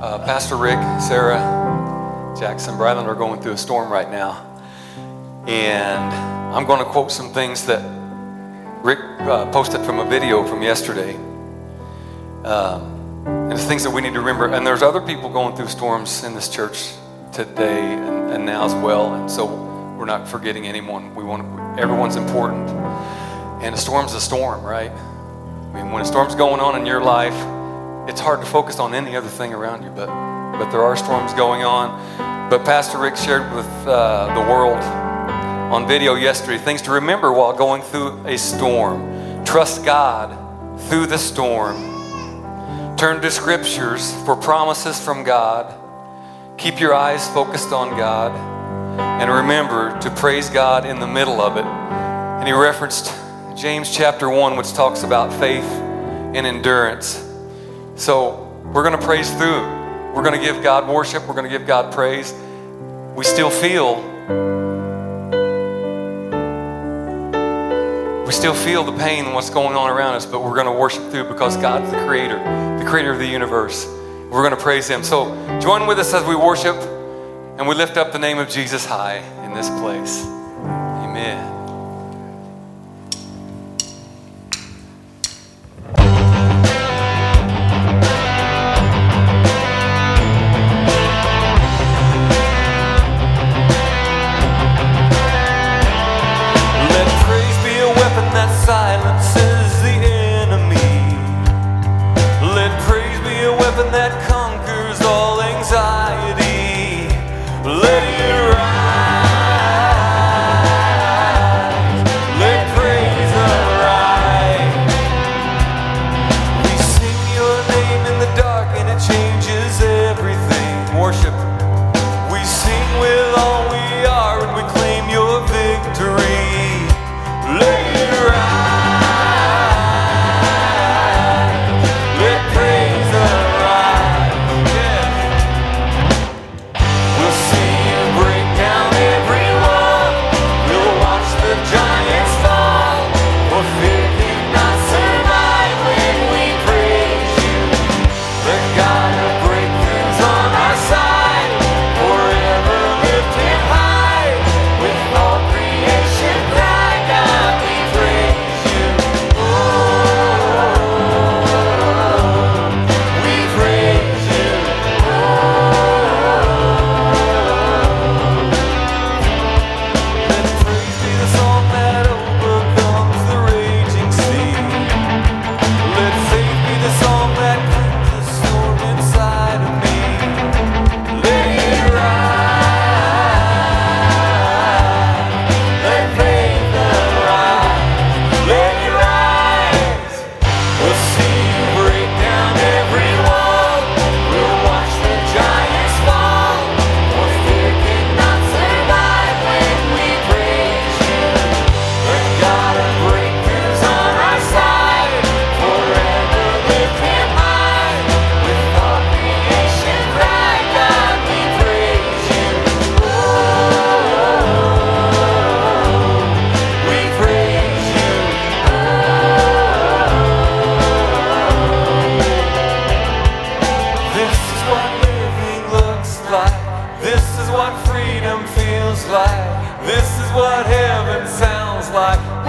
Uh, Pastor Rick, Sarah, Jackson, Bryland are going through a storm right now. And I'm going to quote some things that Rick uh, posted from a video from yesterday. Um, and things that we need to remember. And there's other people going through storms in this church today and, and now as well. And so we're not forgetting anyone. We want to, everyone's important. And a storm's a storm, right? I mean, when a storm's going on in your life, it's hard to focus on any other thing around you, but, but there are storms going on. But Pastor Rick shared with uh, the world on video yesterday things to remember while going through a storm. Trust God through the storm. Turn to scriptures for promises from God. Keep your eyes focused on God. And remember to praise God in the middle of it. And he referenced James chapter 1, which talks about faith and endurance. So we're going to praise through. We're going to give God worship. We're going to give God praise. We still feel, we still feel the pain and what's going on around us, but we're going to worship through because God's the creator, the creator of the universe. We're going to praise Him. So join with us as we worship and we lift up the name of Jesus high in this place. Amen.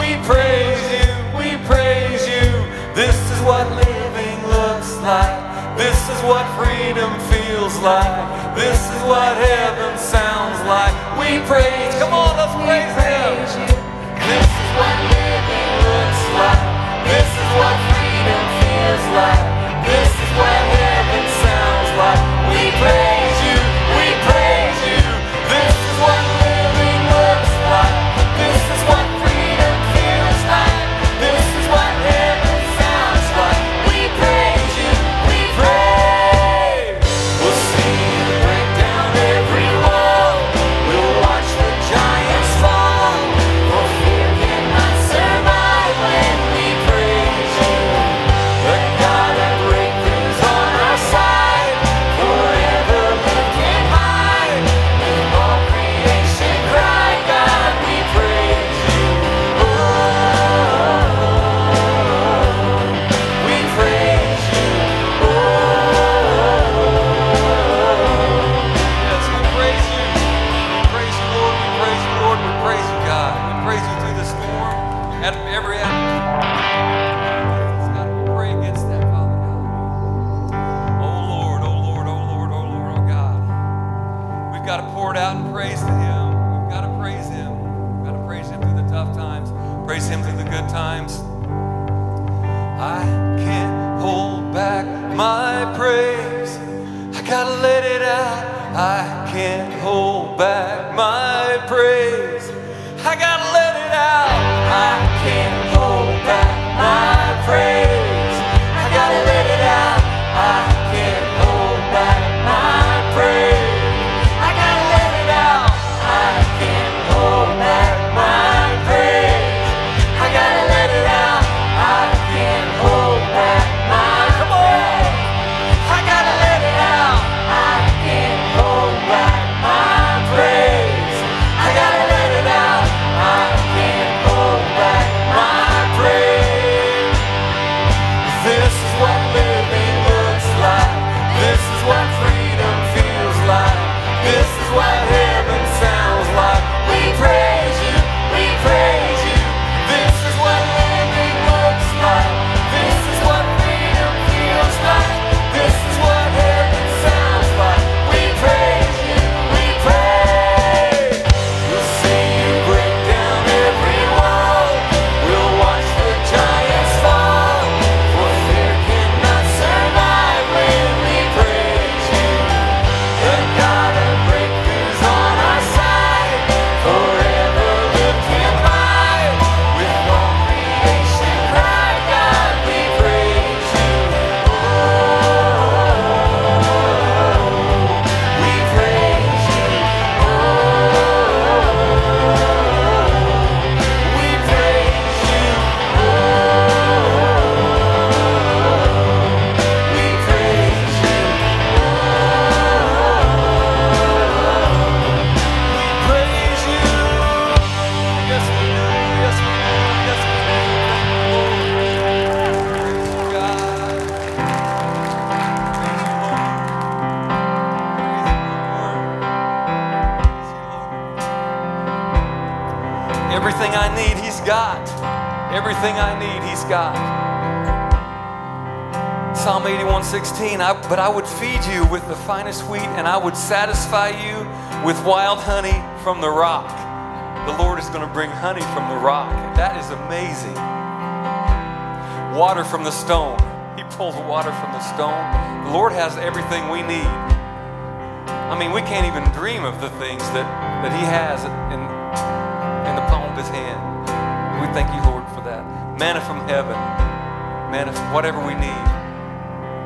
We praise you, we praise you. This is what living looks like. This is what freedom feels like. This is what heaven sounds like. We praise, come on, let's praise him. This is what living looks like. This is what freedom feels like. This is what heaven sounds like. We praise. and I would satisfy you with wild honey from the rock. The Lord is going to bring honey from the rock. That is amazing. Water from the stone. He pulls water from the stone. The Lord has everything we need. I mean, we can't even dream of the things that, that He has in, in the palm of His hand. We thank you, Lord, for that. Manna from heaven. Manna, whatever we need,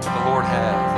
the Lord has.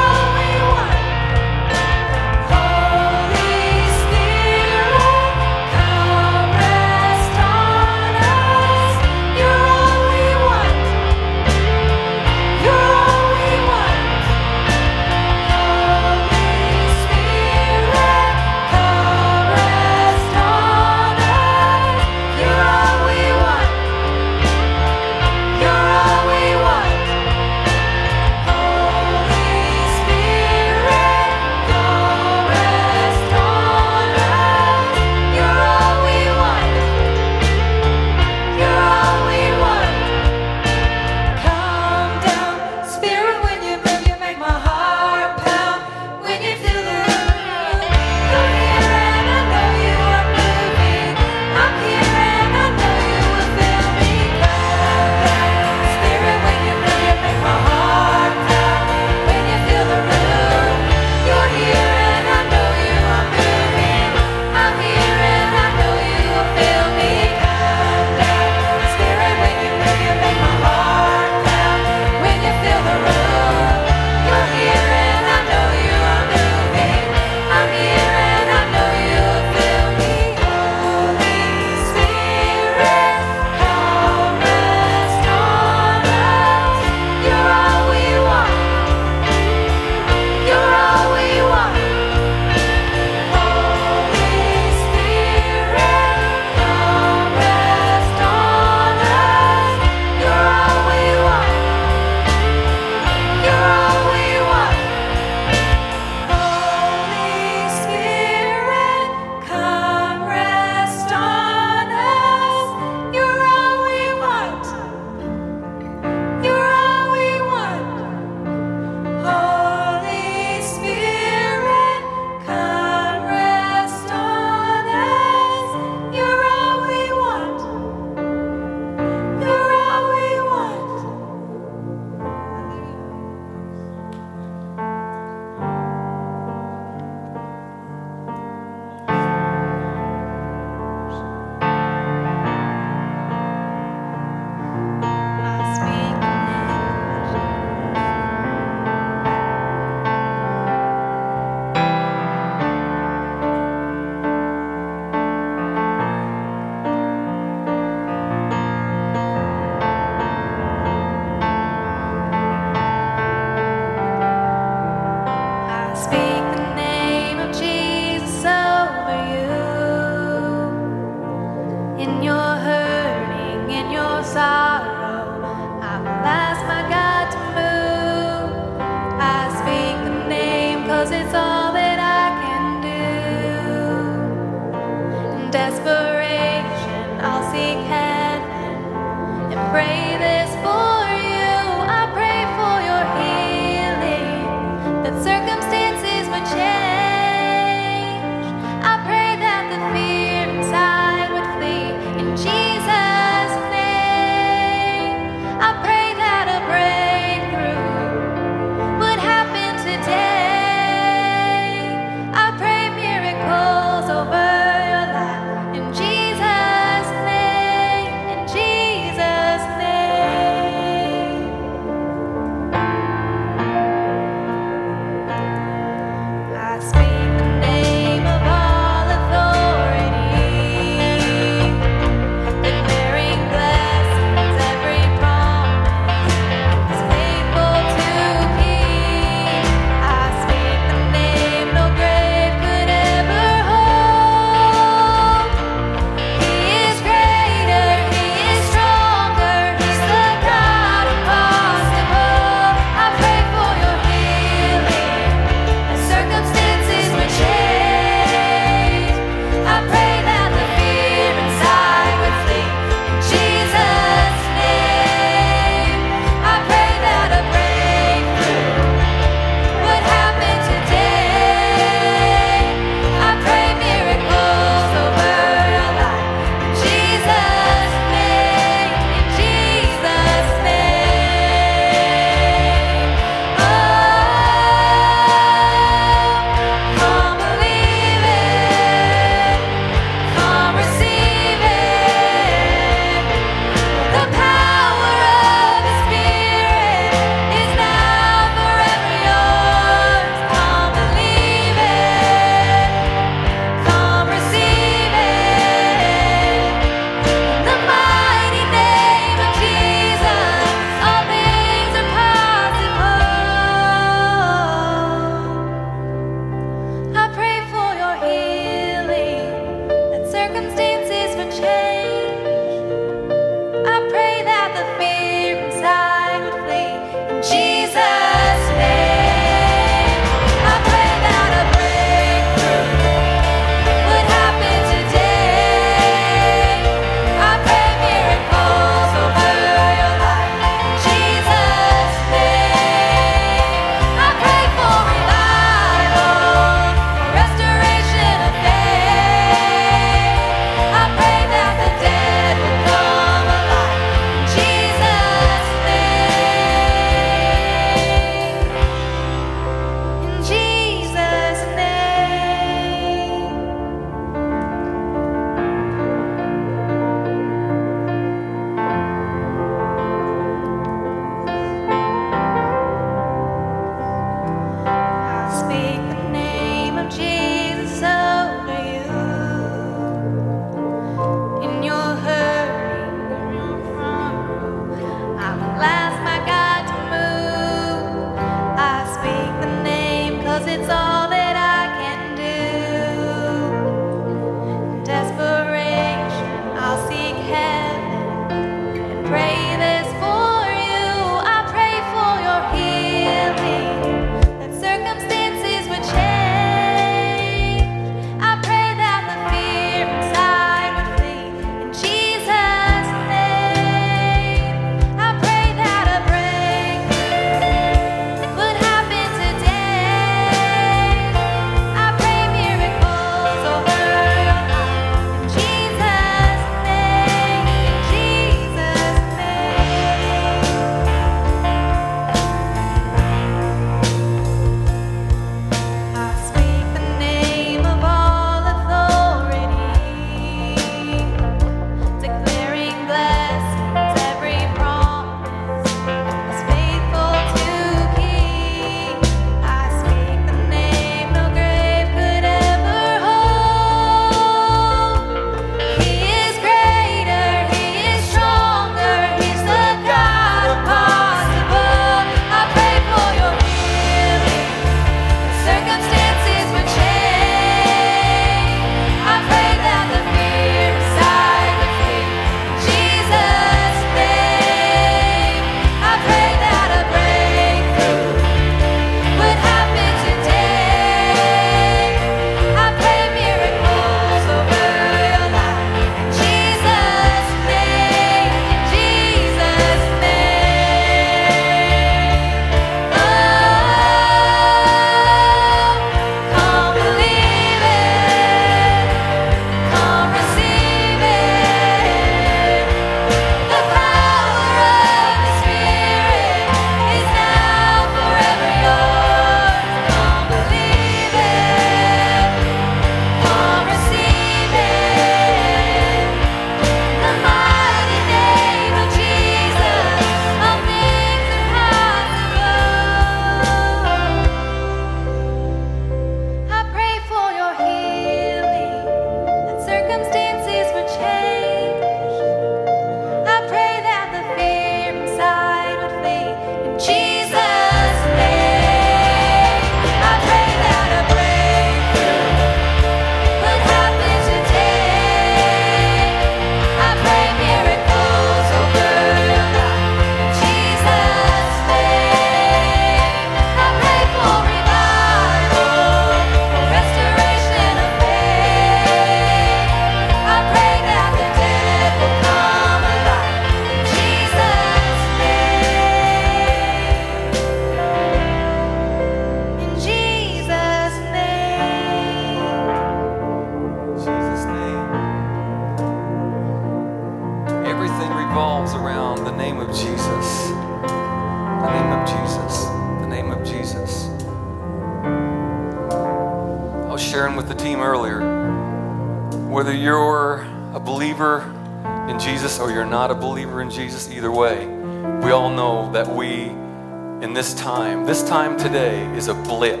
In this time, this time today is a blip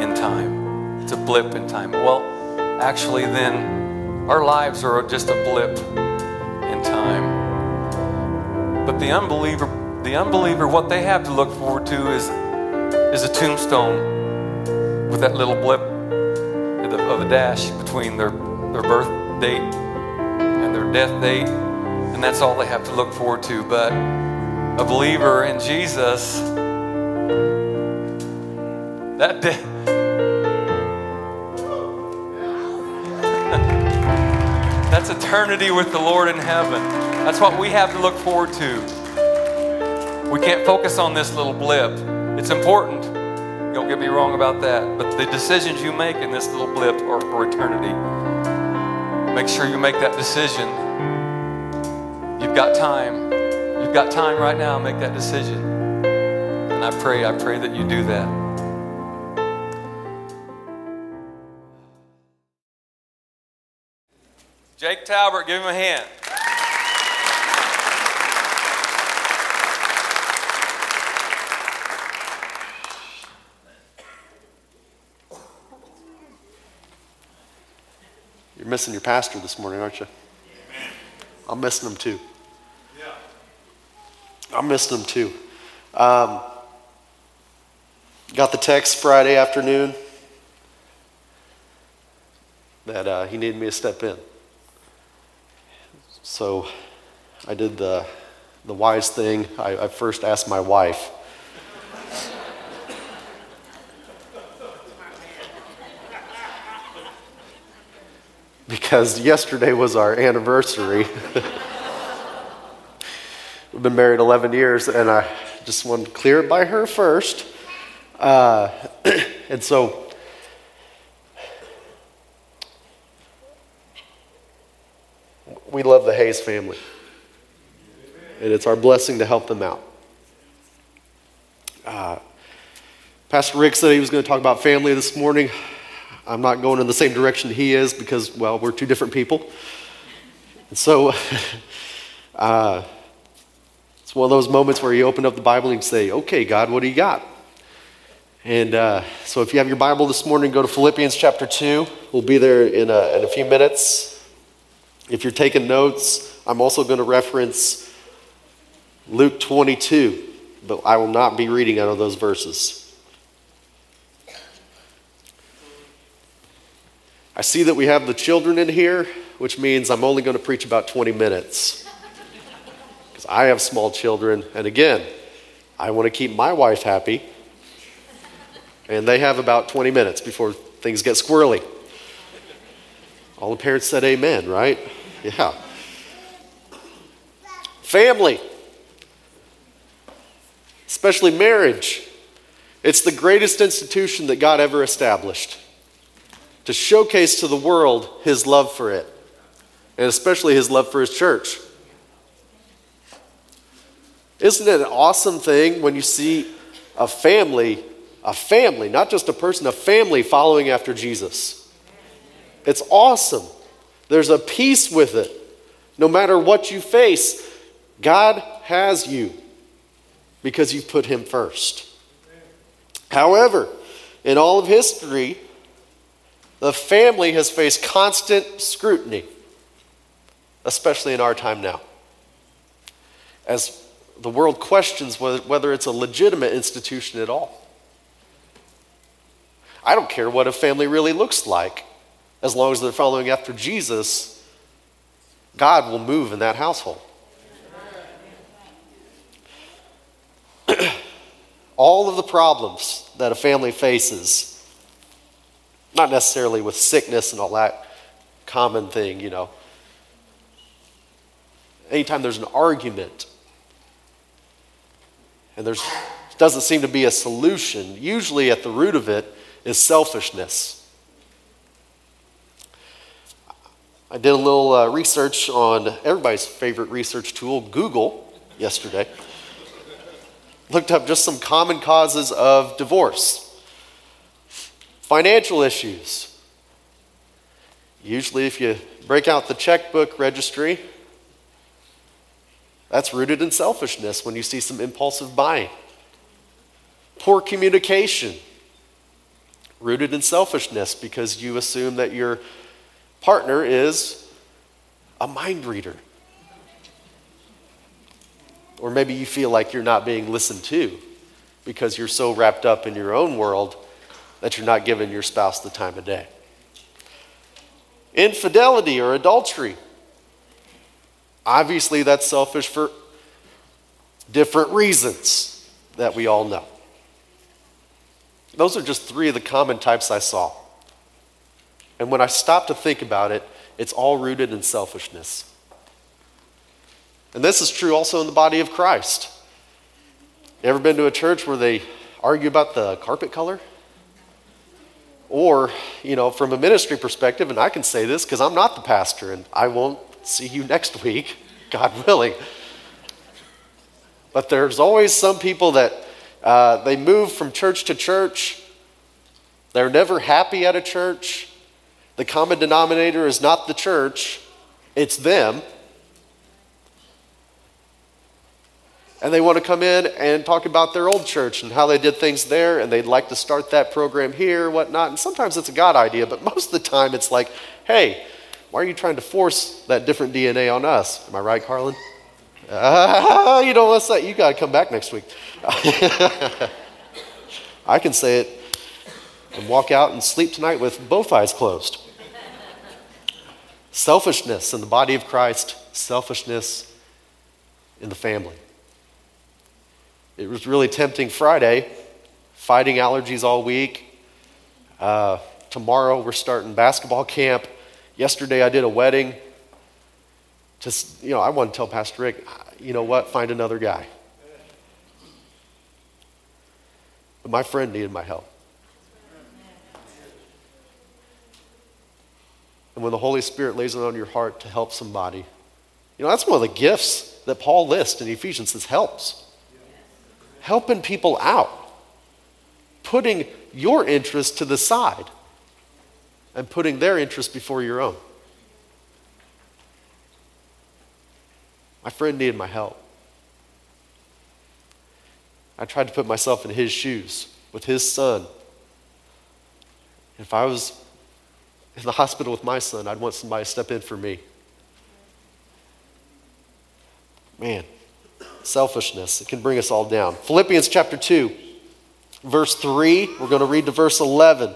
in time. It's a blip in time. Well, actually, then our lives are just a blip in time. But the unbeliever, the unbeliever, what they have to look forward to is, is a tombstone with that little blip of a dash between their, their birth date and their death date. And that's all they have to look forward to. But a believer in Jesus, that day, That's eternity with the Lord in heaven. That's what we have to look forward to. We can't focus on this little blip. It's important. Don't get me wrong about that. But the decisions you make in this little blip are for eternity. Make sure you make that decision. You've got time. You've got time right now make that decision. And I pray, I pray that you do that. Jake Talbert, give him a hand. You're missing your pastor this morning, aren't you? I'm missing him too. I'm missing him too. Um, got the text Friday afternoon that uh, he needed me to step in. So I did the, the wise thing. I, I first asked my wife. because yesterday was our anniversary. We've been married 11 years, and I just wanted to clear it by her first. Uh, and so we love the Hayes family. And it's our blessing to help them out. Uh, Pastor Rick said he was going to talk about family this morning. I'm not going in the same direction he is because, well, we're two different people. And so uh, it's one of those moments where you open up the Bible and say, okay, God, what do you got? And uh, so if you have your Bible this morning, go to Philippians chapter 2. We'll be there in a, in a few minutes. If you're taking notes, I'm also going to reference Luke 22, but I will not be reading out of those verses. I see that we have the children in here, which means I'm only going to preach about 20 minutes. Because I have small children, and again, I want to keep my wife happy. And they have about 20 minutes before things get squirrely. All the parents said amen, right? Yeah. Family, especially marriage. It's the greatest institution that God ever established to showcase to the world his love for it, and especially his love for his church. Isn't it an awesome thing when you see a family, a family, not just a person, a family following after Jesus? It's awesome. There's a peace with it. No matter what you face, God has you because you've put Him first. However, in all of history, the family has faced constant scrutiny, especially in our time now. As the world questions whether it's a legitimate institution at all. I don't care what a family really looks like as long as they're following after Jesus, God will move in that household. all of the problems that a family faces, not necessarily with sickness and all that common thing, you know. Anytime there's an argument and there's doesn't seem to be a solution, usually at the root of it is selfishness. I did a little uh, research on everybody's favorite research tool, Google, yesterday. Looked up just some common causes of divorce. Financial issues. Usually, if you break out the checkbook registry, that's rooted in selfishness when you see some impulsive buying. Poor communication, rooted in selfishness because you assume that your partner is a mind reader. Or maybe you feel like you're not being listened to because you're so wrapped up in your own world that you're not giving your spouse the time of day. Infidelity or adultery. Obviously, that's selfish for different reasons that we all know. Those are just three of the common types I saw. And when I stop to think about it, it's all rooted in selfishness. And this is true also in the body of Christ. You ever been to a church where they argue about the carpet color? Or, you know, from a ministry perspective, and I can say this because I'm not the pastor and I won't see you next week, God willing. But there's always some people that uh, they move from church to church. They're never happy at a church. The common denominator is not the church, it's them. And they want to come in and talk about their old church and how they did things there, and they'd like to start that program here, whatnot. And sometimes it's a God idea, but most of the time it's like, hey, why are you trying to force that different DNA on us? Am I right, Carlin? Uh, you don't want to say, you got to come back next week. I can say it and walk out and sleep tonight with both eyes closed. Selfishness in the body of Christ, selfishness in the family. It was really tempting Friday, fighting allergies all week. Uh, tomorrow we're starting basketball camp. Yesterday I did a wedding. Just, you know, I want to tell Pastor Rick, you know what, find another guy. But my friend needed my help. And when the Holy Spirit lays it on your heart to help somebody, you know, that's one of the gifts that Paul lists in Ephesians This helps. Helping people out. Putting your interest to the side and putting their interest before your own. My friend needed my help. I tried to put myself in his shoes with his son. If I was in the hospital with my son, I'd want somebody to step in for me. Man, selfishness, it can bring us all down. Philippians chapter 2, verse 3, we're going to read to verse 11.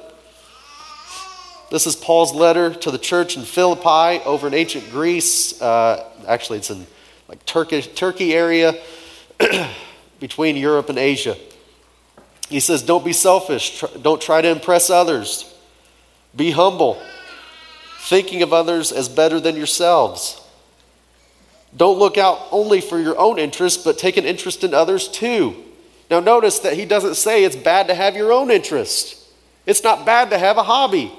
This is Paul's letter to the church in Philippi over in ancient Greece. Uh, actually, it's in like Turkey, Turkey area between Europe and Asia. He says, Don't be selfish. Don't try to impress others. Be humble, thinking of others as better than yourselves. Don't look out only for your own interests, but take an interest in others too. Now, notice that he doesn't say it's bad to have your own interest. It's not bad to have a hobby.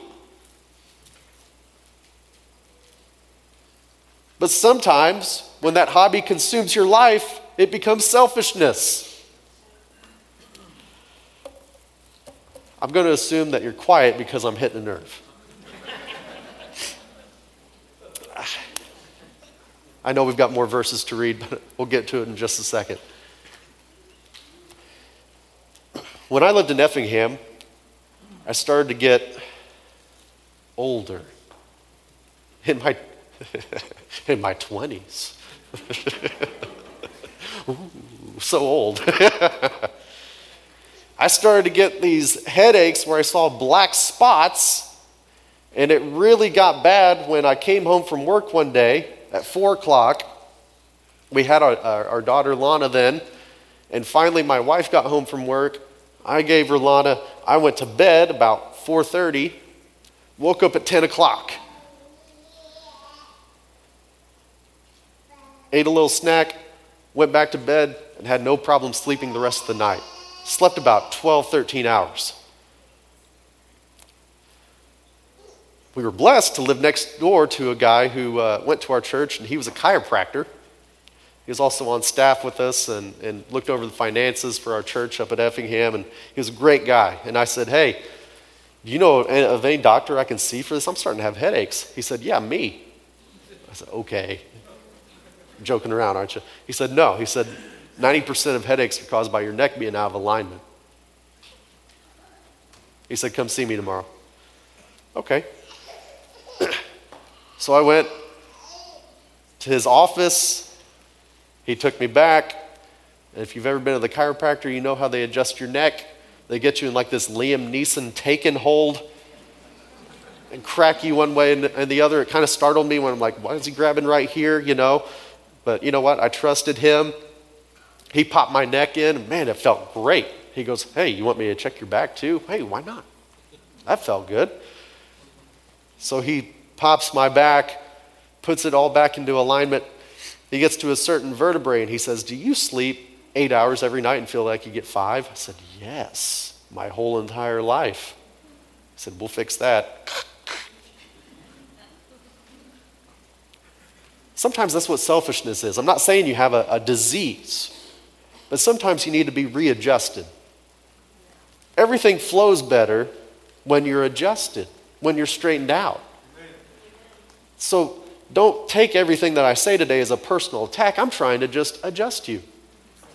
But sometimes, when that hobby consumes your life, it becomes selfishness. I'm going to assume that you're quiet because I'm hitting a nerve. I know we've got more verses to read, but we'll get to it in just a second. When I lived in Effingham, I started to get older. In my in my 20s. Ooh, so old. I started to get these headaches where I saw black spots, and it really got bad when I came home from work one day at 4 o'clock. We had our, our, our daughter Lana then, and finally my wife got home from work. I gave her Lana. I went to bed about 4:30, woke up at 10 o'clock. Ate a little snack, went back to bed, and had no problem sleeping the rest of the night. Slept about 12, 13 hours. we were blessed to live next door to a guy who uh, went to our church, and he was a chiropractor. He was also on staff with us and, and looked over the finances for our church up at Effingham, and he was a great guy. And I said, Hey, do you know of any doctor I can see for this? I'm starting to have headaches. He said, Yeah, me. I said, Okay. Joking around, aren't you? He said, No. He said, 90% of headaches are caused by your neck being out of alignment. He said, Come see me tomorrow. Okay. so I went to his office. He took me back. And if you've ever been to the chiropractor, you know how they adjust your neck. They get you in like this Liam Neeson taken hold and crack you one way and the other. It kind of startled me when I'm like, why is he grabbing right here, you know? But you know what? I trusted him. He popped my neck in. Man, it felt great. He goes, Hey, you want me to check your back too? Hey, why not? That felt good. So he pops my back, puts it all back into alignment. He gets to a certain vertebrae and he says, Do you sleep eight hours every night and feel like you get five? I said, Yes, my whole entire life. He said, We'll fix that. Sometimes that's what selfishness is. I'm not saying you have a, a disease, but sometimes you need to be readjusted. Everything flows better when you're adjusted, when you're straightened out. So don't take everything that I say today as a personal attack. I'm trying to just adjust you,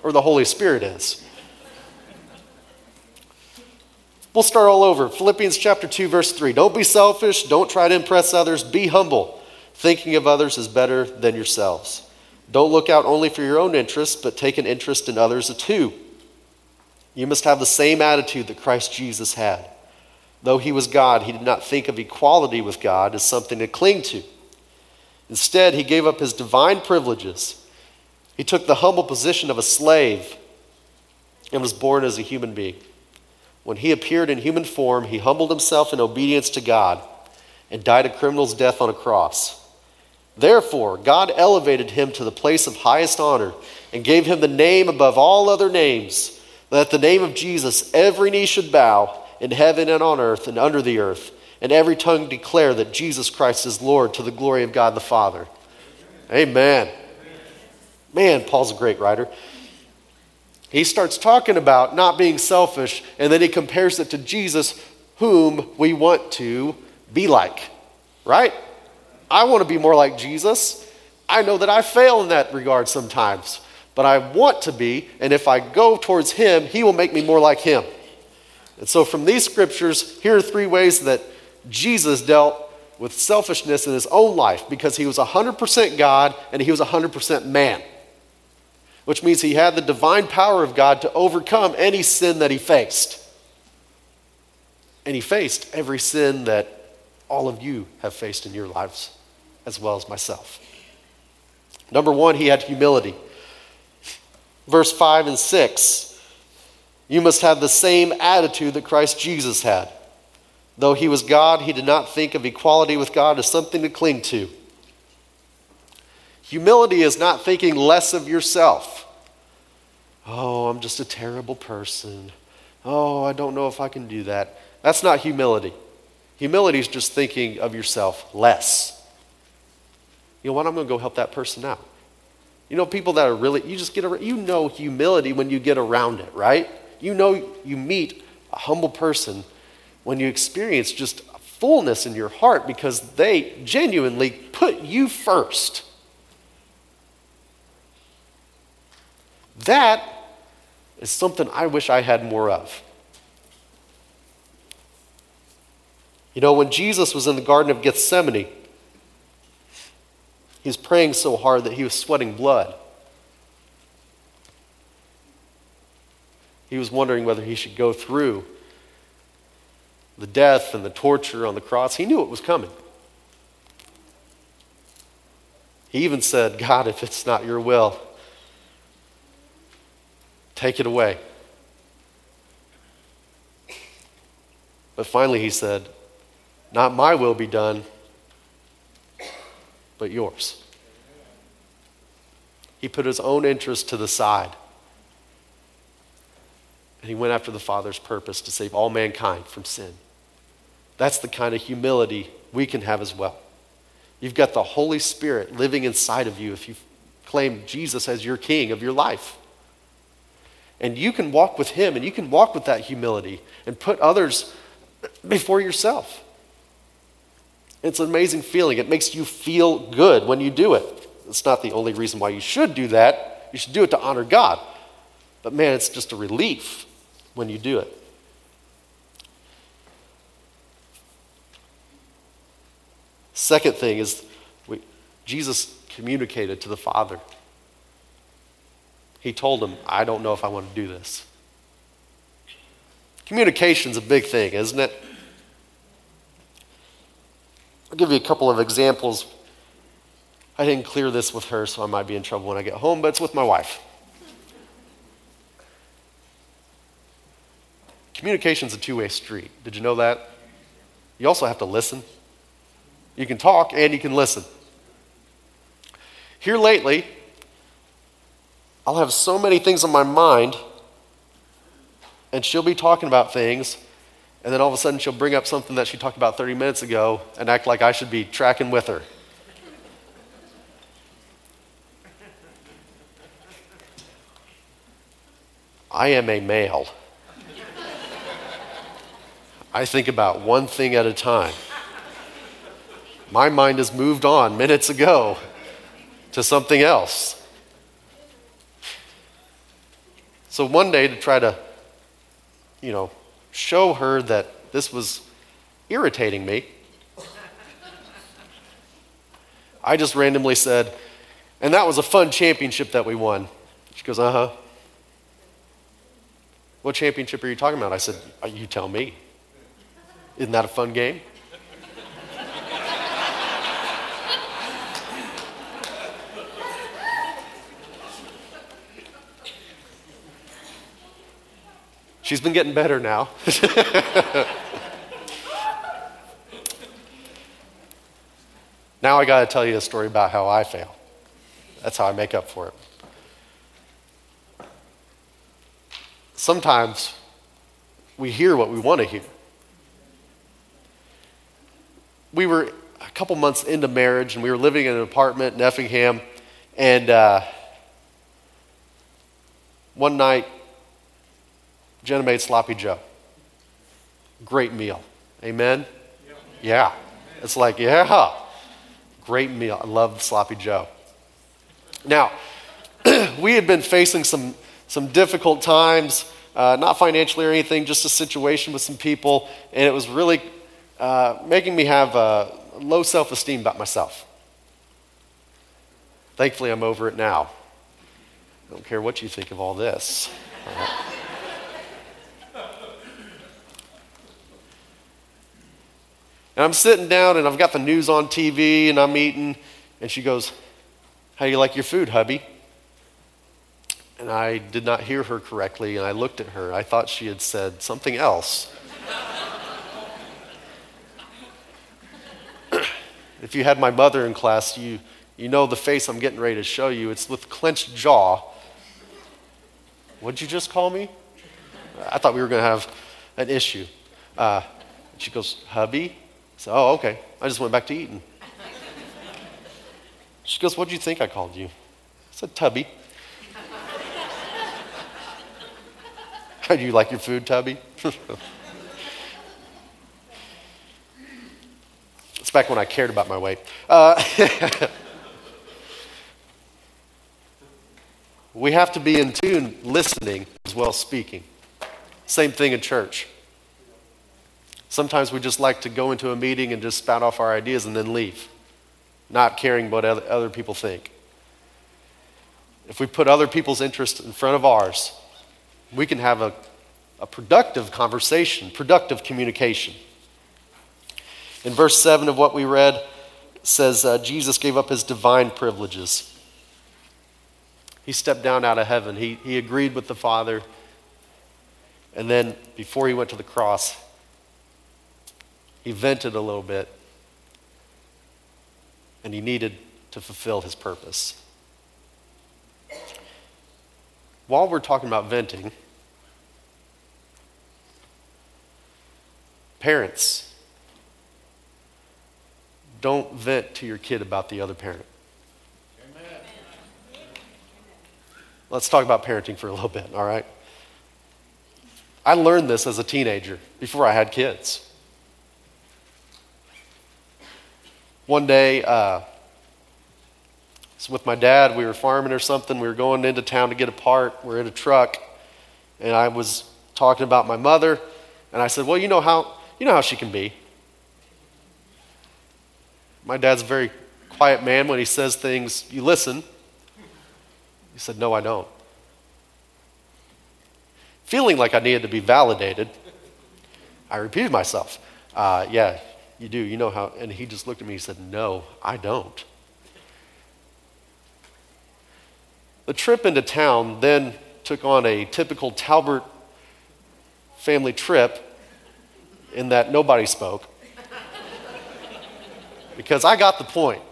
or the Holy Spirit is. We'll start all over. Philippians chapter 2, verse 3. Don't be selfish. Don't try to impress others. Be humble. Thinking of others is better than yourselves. Don't look out only for your own interests, but take an interest in others too. You must have the same attitude that Christ Jesus had. Though he was God, he did not think of equality with God as something to cling to. Instead, he gave up his divine privileges. He took the humble position of a slave and was born as a human being. When he appeared in human form, he humbled himself in obedience to God and died a criminal's death on a cross. Therefore, God elevated him to the place of highest honor and gave him the name above all other names, that the name of Jesus every knee should bow in heaven and on earth and under the earth and every tongue declare that Jesus Christ is Lord to the glory of God the Father. Amen. Man, Paul's a great writer. He starts talking about not being selfish, and then he compares it to Jesus, whom we want to be like, right? I want to be more like Jesus. I know that I fail in that regard sometimes, but I want to be, and if I go towards him, he will make me more like him. And so, from these scriptures, here are three ways that Jesus dealt with selfishness in his own life because he was 100% God and he was 100% man, which means he had the divine power of God to overcome any sin that he faced. And he faced every sin that all of you have faced in your lives, as well as myself. Number one, he had humility. Verse 5 and 6 You must have the same attitude that Christ Jesus had. Though he was God, he did not think of equality with God as something to cling to. Humility is not thinking less of yourself. Oh, I'm just a terrible person. Oh, I don't know if I can do that. That's not humility. Humility is just thinking of yourself less. You know what? I'm going to go help that person out. You know, people that are really, you just get, around, you know humility when you get around it, right? You know, you meet a humble person when you experience just fullness in your heart because they genuinely put you first. That is something I wish I had more of. You know, when Jesus was in the Garden of Gethsemane, he was praying so hard that he was sweating blood. He was wondering whether he should go through the death and the torture on the cross, he knew it was coming. He even said, God, if it's not your will, take it away. But finally, he said, Not my will be done, but yours. He put his own interest to the side. And he went after the Father's purpose to save all mankind from sin. That's the kind of humility we can have as well. You've got the Holy Spirit living inside of you if you claim Jesus as your king of your life. And you can walk with him and you can walk with that humility and put others before yourself. It's an amazing feeling. It makes you feel good when you do it. It's not the only reason why you should do that. You should do it to honor God. But man, it's just a relief when you do it. Second thing is we, Jesus communicated to the Father. He told him, I don't know if I want to do this. Communication's a big thing, isn't it? I'll give you a couple of examples. I didn't clear this with her, so I might be in trouble when I get home, but it's with my wife. Communication's a two way street. Did you know that? You also have to listen. You can talk and you can listen. Here lately, I'll have so many things on my mind, and she'll be talking about things, and then all of a sudden she'll bring up something that she talked about 30 minutes ago and act like I should be tracking with her. I am a male. I think about one thing at a time. My mind has moved on minutes ago to something else. So one day to try to, you know, show her that this was irritating me, I just randomly said, and that was a fun championship that we won. She goes, uh huh. What championship are you talking about? I said, You tell me. Isn't that a fun game? She's been getting better now. now I got to tell you a story about how I fail. That's how I make up for it. Sometimes we hear what we want to hear we were a couple months into marriage and we were living in an apartment in Effingham. And uh, one night, Jenna made sloppy Joe. Great meal. Amen? Yeah. It's like, yeah, great meal. I love sloppy Joe. Now, we had been facing some, some difficult times, uh, not financially or anything, just a situation with some people, and it was really uh, making me have low self esteem about myself. Thankfully, I'm over it now. I don't care what you think of all this. And I'm sitting down and I've got the news on TV and I'm eating, and she goes, How do you like your food, hubby? And I did not hear her correctly, and I looked at her. I thought she had said something else. If you had my mother in class, you, you know the face I'm getting ready to show you. It's with clenched jaw. What'd you just call me? I thought we were going to have an issue. Uh, she goes, hubby? Said, oh, okay. I just went back to eating. She goes, what'd you think I called you? I said, Tubby. How do you like your food, Tubby? It's back when I cared about my weight. Uh, we have to be in tune listening as well as speaking. Same thing in church. Sometimes we just like to go into a meeting and just spout off our ideas and then leave, not caring what other people think. If we put other people's interests in front of ours, we can have a, a productive conversation, productive communication. In verse 7 of what we read, says uh, Jesus gave up his divine privileges. He stepped down out of heaven. He, he agreed with the Father. And then, before he went to the cross, he vented a little bit. And he needed to fulfill his purpose. While we're talking about venting, parents, don't vent to your kid about the other parent. Let's talk about parenting for a little bit, all right? I learned this as a teenager before I had kids. One day, uh, with my dad, we were farming or something. We were going into town to get a part. We're in a truck, and I was talking about my mother, and I said, "Well, you know how you know how she can be." My dad's a very quiet man. When he says things, you listen. He said, No, I don't. Feeling like I needed to be validated, I repeated myself. Uh, yeah, you do. You know how. And he just looked at me and said, No, I don't. The trip into town then took on a typical Talbert family trip in that nobody spoke. because I got the point.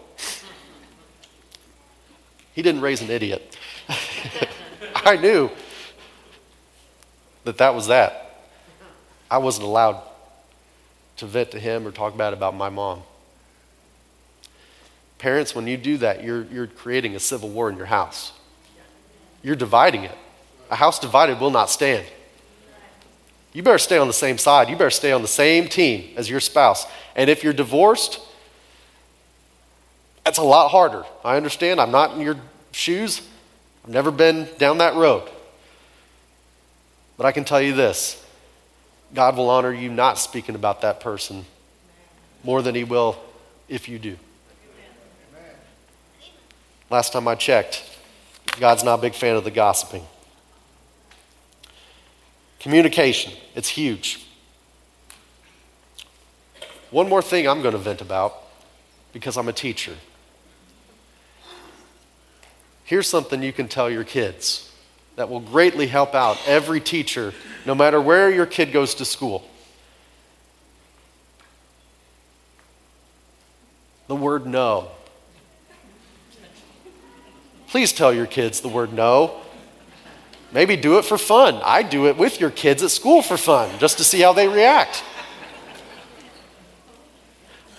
He didn't raise an idiot. I knew that that was that. I wasn't allowed to vent to him or talk bad about my mom. Parents, when you do that, you're, you're creating a civil war in your house. You're dividing it. A house divided will not stand. You better stay on the same side. You better stay on the same team as your spouse. And if you're divorced, that's a lot harder. I understand. I'm not in your shoes. I've never been down that road. But I can tell you this God will honor you not speaking about that person more than He will if you do. Last time I checked, God's not a big fan of the gossiping. Communication, it's huge. One more thing I'm going to vent about because I'm a teacher. Here's something you can tell your kids that will greatly help out every teacher, no matter where your kid goes to school. The word no. Please tell your kids the word no. Maybe do it for fun. I do it with your kids at school for fun, just to see how they react.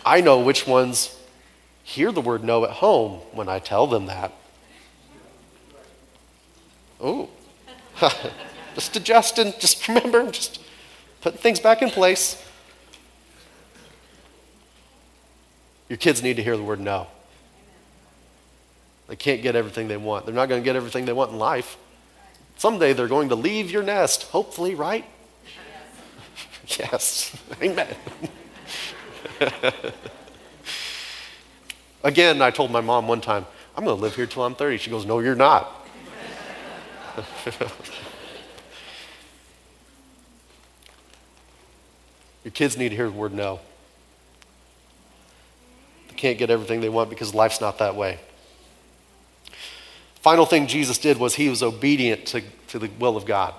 I know which ones hear the word no at home when I tell them that. Oh, just adjusting, just remember, just putting things back in place. Your kids need to hear the word no. They can't get everything they want. They're not going to get everything they want in life. Someday they're going to leave your nest, hopefully, right? Yes. yes. Amen. Again, I told my mom one time, I'm going to live here till I'm 30. She goes, No, you're not. Your kids need to hear the word no. They can't get everything they want because life's not that way. Final thing Jesus did was he was obedient to, to the will of God.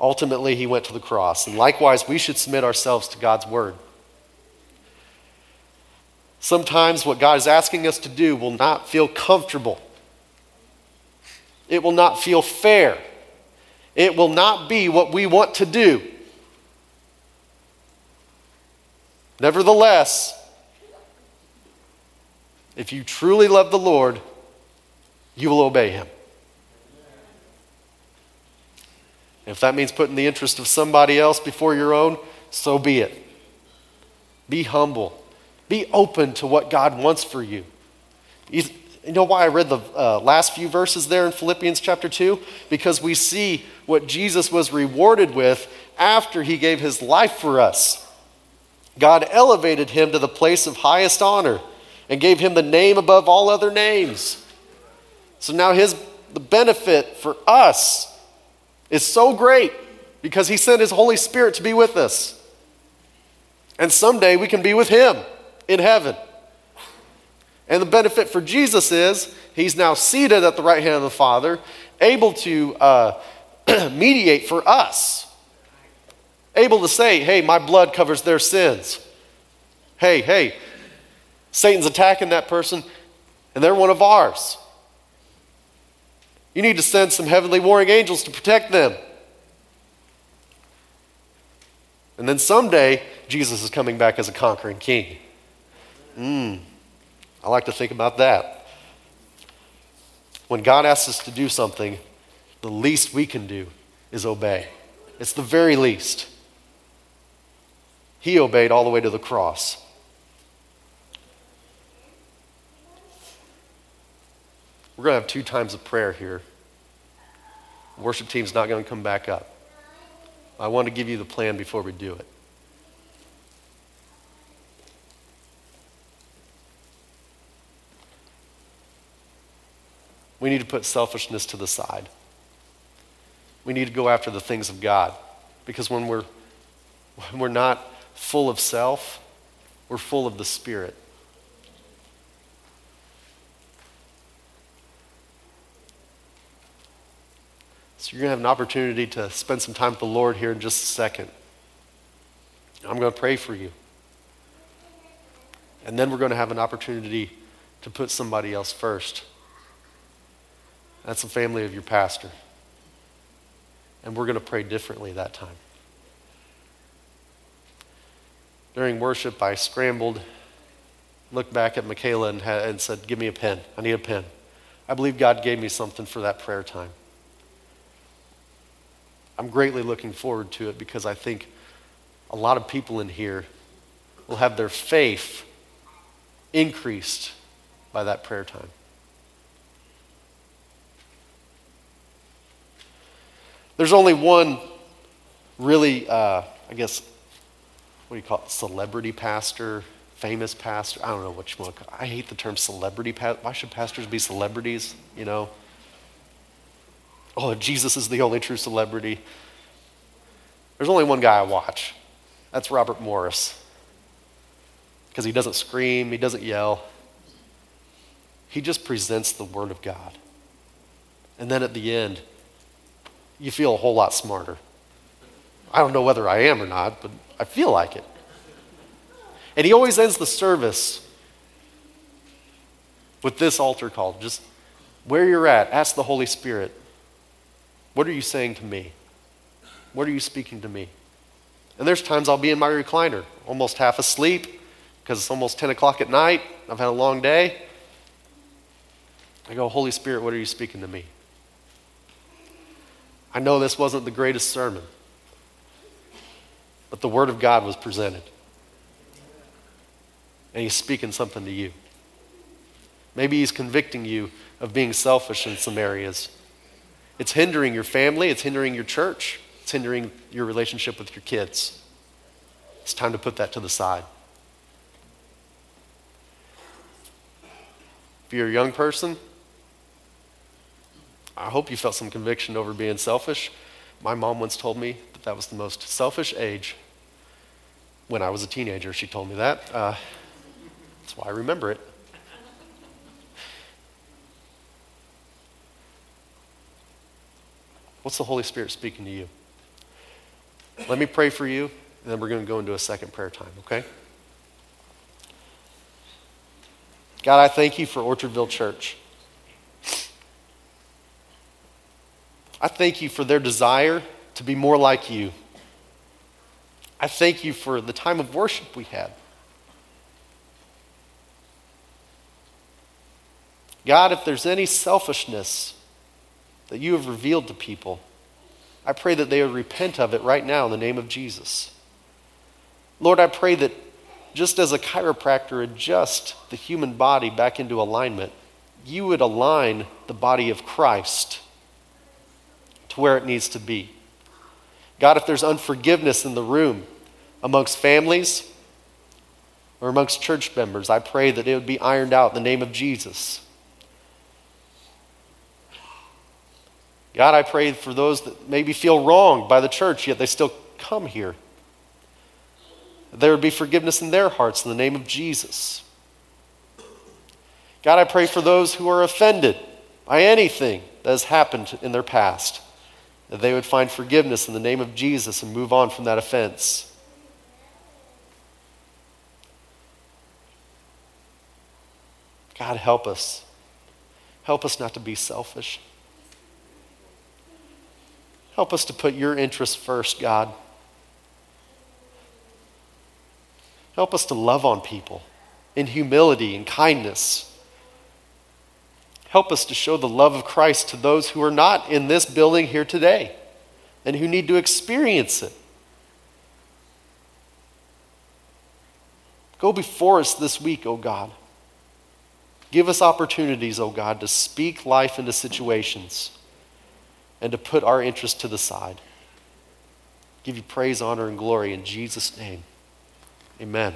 Ultimately, he went to the cross. And likewise, we should submit ourselves to God's word. Sometimes what God is asking us to do will not feel comfortable. It will not feel fair. It will not be what we want to do. Nevertheless, if you truly love the Lord, you will obey him. If that means putting the interest of somebody else before your own, so be it. Be humble. Be open to what God wants for you. You know why I read the uh, last few verses there in Philippians chapter 2? Because we see what Jesus was rewarded with after he gave his life for us. God elevated him to the place of highest honor and gave him the name above all other names. So now his the benefit for us is so great because he sent his Holy Spirit to be with us. And someday we can be with him in heaven. And the benefit for Jesus is he's now seated at the right hand of the Father, able to uh, mediate for us, able to say, hey, my blood covers their sins. Hey, hey, Satan's attacking that person, and they're one of ours. You need to send some heavenly warring angels to protect them. And then someday, Jesus is coming back as a conquering king. Mm, I like to think about that. When God asks us to do something, the least we can do is obey. It's the very least. He obeyed all the way to the cross. We're going to have two times of prayer here. worship team's not going to come back up. I want to give you the plan before we do it. We need to put selfishness to the side. We need to go after the things of God. Because when we're, when we're not full of self, we're full of the Spirit. So you're going to have an opportunity to spend some time with the Lord here in just a second. I'm going to pray for you. And then we're going to have an opportunity to put somebody else first. That's the family of your pastor. And we're going to pray differently that time. During worship, I scrambled, looked back at Michaela, and, and said, Give me a pen. I need a pen. I believe God gave me something for that prayer time. I'm greatly looking forward to it because I think a lot of people in here will have their faith increased by that prayer time. There's only one really, uh, I guess, what do you call it, celebrity pastor, famous pastor. I don't know what you want. I hate the term celebrity. Pastor. Why should pastors be celebrities, you know? Oh, Jesus is the only true celebrity. There's only one guy I watch. That's Robert Morris. Because he doesn't scream, he doesn't yell. He just presents the Word of God. And then at the end, you feel a whole lot smarter. I don't know whether I am or not, but I feel like it. And he always ends the service with this altar call just where you're at, ask the Holy Spirit, what are you saying to me? What are you speaking to me? And there's times I'll be in my recliner, almost half asleep, because it's almost 10 o'clock at night. I've had a long day. I go, Holy Spirit, what are you speaking to me? I know this wasn't the greatest sermon, but the Word of God was presented. And He's speaking something to you. Maybe He's convicting you of being selfish in some areas. It's hindering your family, it's hindering your church, it's hindering your relationship with your kids. It's time to put that to the side. If you're a young person, I hope you felt some conviction over being selfish. My mom once told me that that was the most selfish age. When I was a teenager, she told me that. Uh, that's why I remember it. What's the Holy Spirit speaking to you? Let me pray for you, and then we're going to go into a second prayer time, okay? God, I thank you for Orchardville Church. I thank you for their desire to be more like you. I thank you for the time of worship we had. God, if there's any selfishness that you have revealed to people, I pray that they would repent of it right now in the name of Jesus. Lord, I pray that just as a chiropractor adjusts the human body back into alignment, you would align the body of Christ to where it needs to be. God, if there's unforgiveness in the room amongst families or amongst church members, I pray that it would be ironed out in the name of Jesus. God, I pray for those that maybe feel wronged by the church, yet they still come here. There would be forgiveness in their hearts in the name of Jesus. God, I pray for those who are offended by anything that has happened in their past that they would find forgiveness in the name of Jesus and move on from that offense. God, help us. Help us not to be selfish. Help us to put your interests first, God. Help us to love on people. in humility and kindness. Help us to show the love of Christ to those who are not in this building here today and who need to experience it. Go before us this week, O oh God. Give us opportunities, O oh God, to speak life into situations and to put our interest to the side. Give you praise, honor, and glory in Jesus' name. Amen.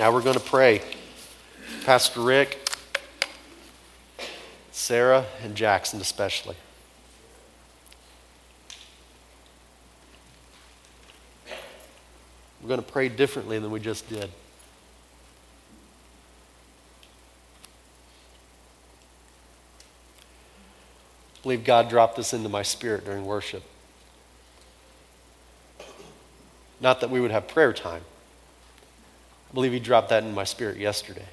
Now we're going to pray. Pastor Rick, Sarah, and Jackson especially. We're going to pray differently than we just did. I believe God dropped this into my spirit during worship. Not that we would have prayer time. I believe He dropped that in my spirit yesterday.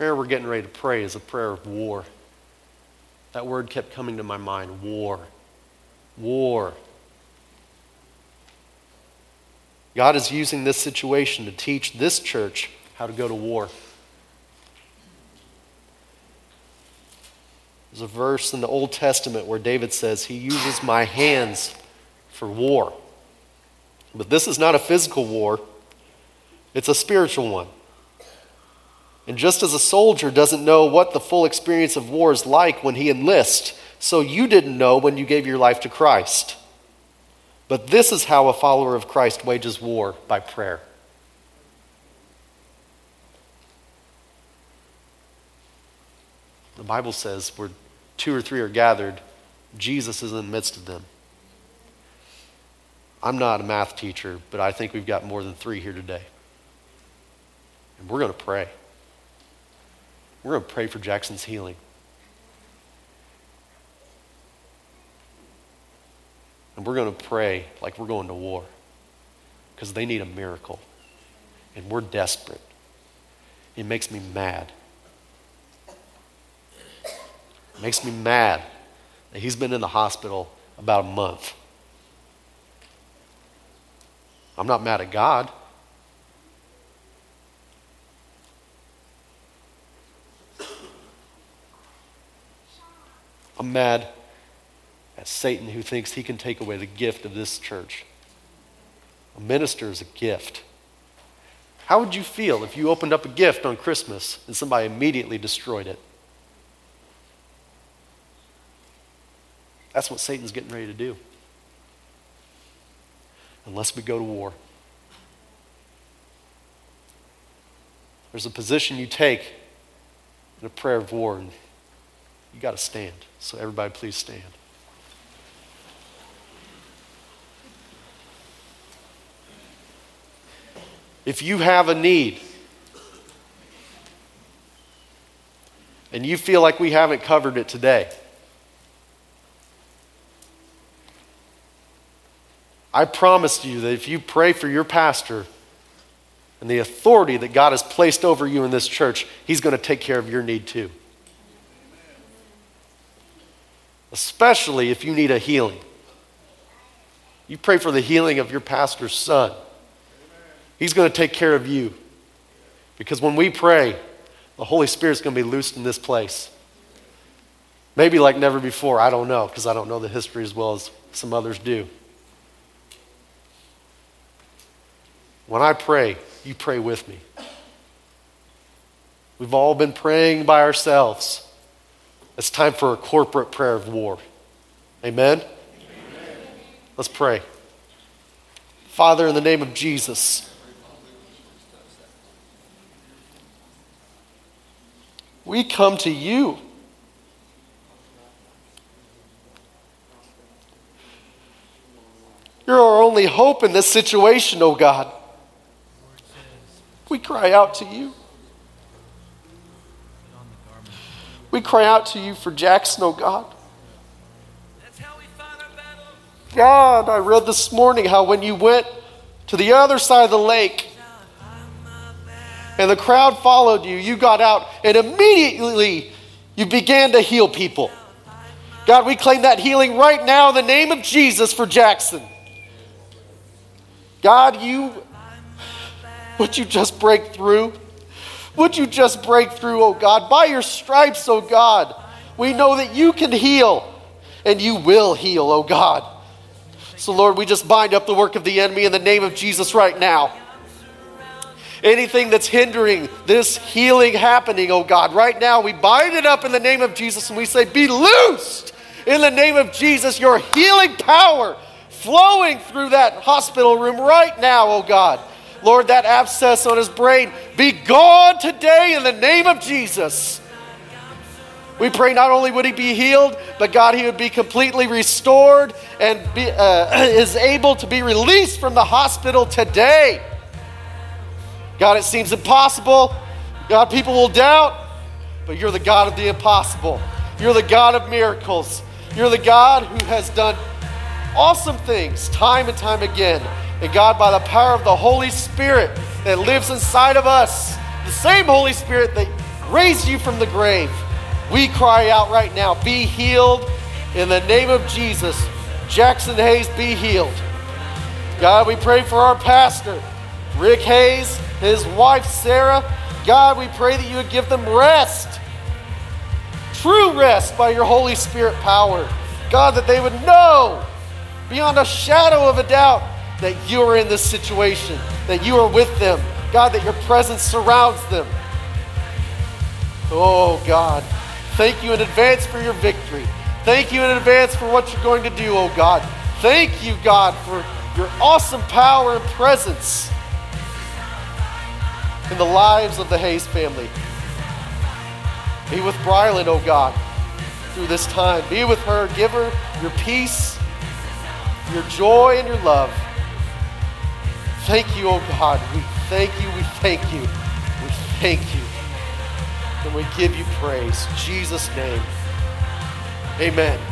Prayer we're getting ready to pray is a prayer of war. That word kept coming to my mind war. War. God is using this situation to teach this church how to go to war. There's a verse in the Old Testament where David says, He uses my hands for war. But this is not a physical war, it's a spiritual one. And just as a soldier doesn't know what the full experience of war is like when he enlists, so you didn't know when you gave your life to Christ. But this is how a follower of Christ wages war by prayer. The Bible says where two or three are gathered, Jesus is in the midst of them. I'm not a math teacher, but I think we've got more than three here today. And we're going to pray. We're going to pray for Jackson's healing. And we're going to pray like we're going to war because they need a miracle. And we're desperate. It makes me mad. It makes me mad that he's been in the hospital about a month. I'm not mad at God. I'm mad at Satan who thinks he can take away the gift of this church. A minister is a gift. How would you feel if you opened up a gift on Christmas and somebody immediately destroyed it? That's what Satan's getting ready to do. Unless we go to war. There's a position you take in a prayer of war, and you got to stand. So, everybody, please stand. If you have a need and you feel like we haven't covered it today, I promise you that if you pray for your pastor and the authority that God has placed over you in this church, he's going to take care of your need too especially if you need a healing. You pray for the healing of your pastor's son. He's going to take care of you. Because when we pray, the Holy Spirit's going to be loosed in this place. Maybe like never before. I don't know, because I don't know the history as well as some others do. When I pray, you pray with me. We've all been praying by ourselves. It's time for a corporate prayer of war. Amen? Amen? Let's pray. Father, in the name of Jesus, we come to you. You're our only hope in this situation, oh God. We cry out to you. We cry out to you for Jackson, oh God. God, I read this morning how when you went to the other side of the lake and the crowd followed you, you got out and immediately you began to heal people. God, we claim that healing right now in the name of Jesus for Jackson. God, you, would you just break through? Would you just break through, oh God? By your stripes, oh God, we know that you can heal and you will heal, oh God. So, Lord, we just bind up the work of the enemy in the name of Jesus right now. Anything that's hindering this healing happening, oh God, right now we bind it up in the name of Jesus and we say, Be loosed in the name of Jesus, your healing power flowing through that hospital room right now, oh God. Lord, that abscess on his brain, be gone today in the name of Jesus. We pray not only would he be healed, but God, he would be completely restored and be, uh, is able to be released from the hospital today. God, it seems impossible. God, people will doubt, but you're the God of the impossible. You're the God of miracles. You're the God who has done awesome things time and time again. And God, by the power of the Holy Spirit that lives inside of us, the same Holy Spirit that raised you from the grave, we cry out right now be healed in the name of Jesus. Jackson Hayes, be healed. God, we pray for our pastor, Rick Hayes, his wife, Sarah. God, we pray that you would give them rest, true rest by your Holy Spirit power. God, that they would know beyond a shadow of a doubt that you are in this situation, that you are with them. God, that your presence surrounds them. Oh, God. Thank you in advance for your victory. Thank you in advance for what you're going to do, oh God. Thank you, God, for your awesome power and presence in the lives of the Hayes family. Be with Brylan, oh God, through this time. Be with her. Give her your peace, your joy, and your love. Thank you, oh God. We thank you. We thank you. We thank you. And we give you praise. In Jesus' name. Amen.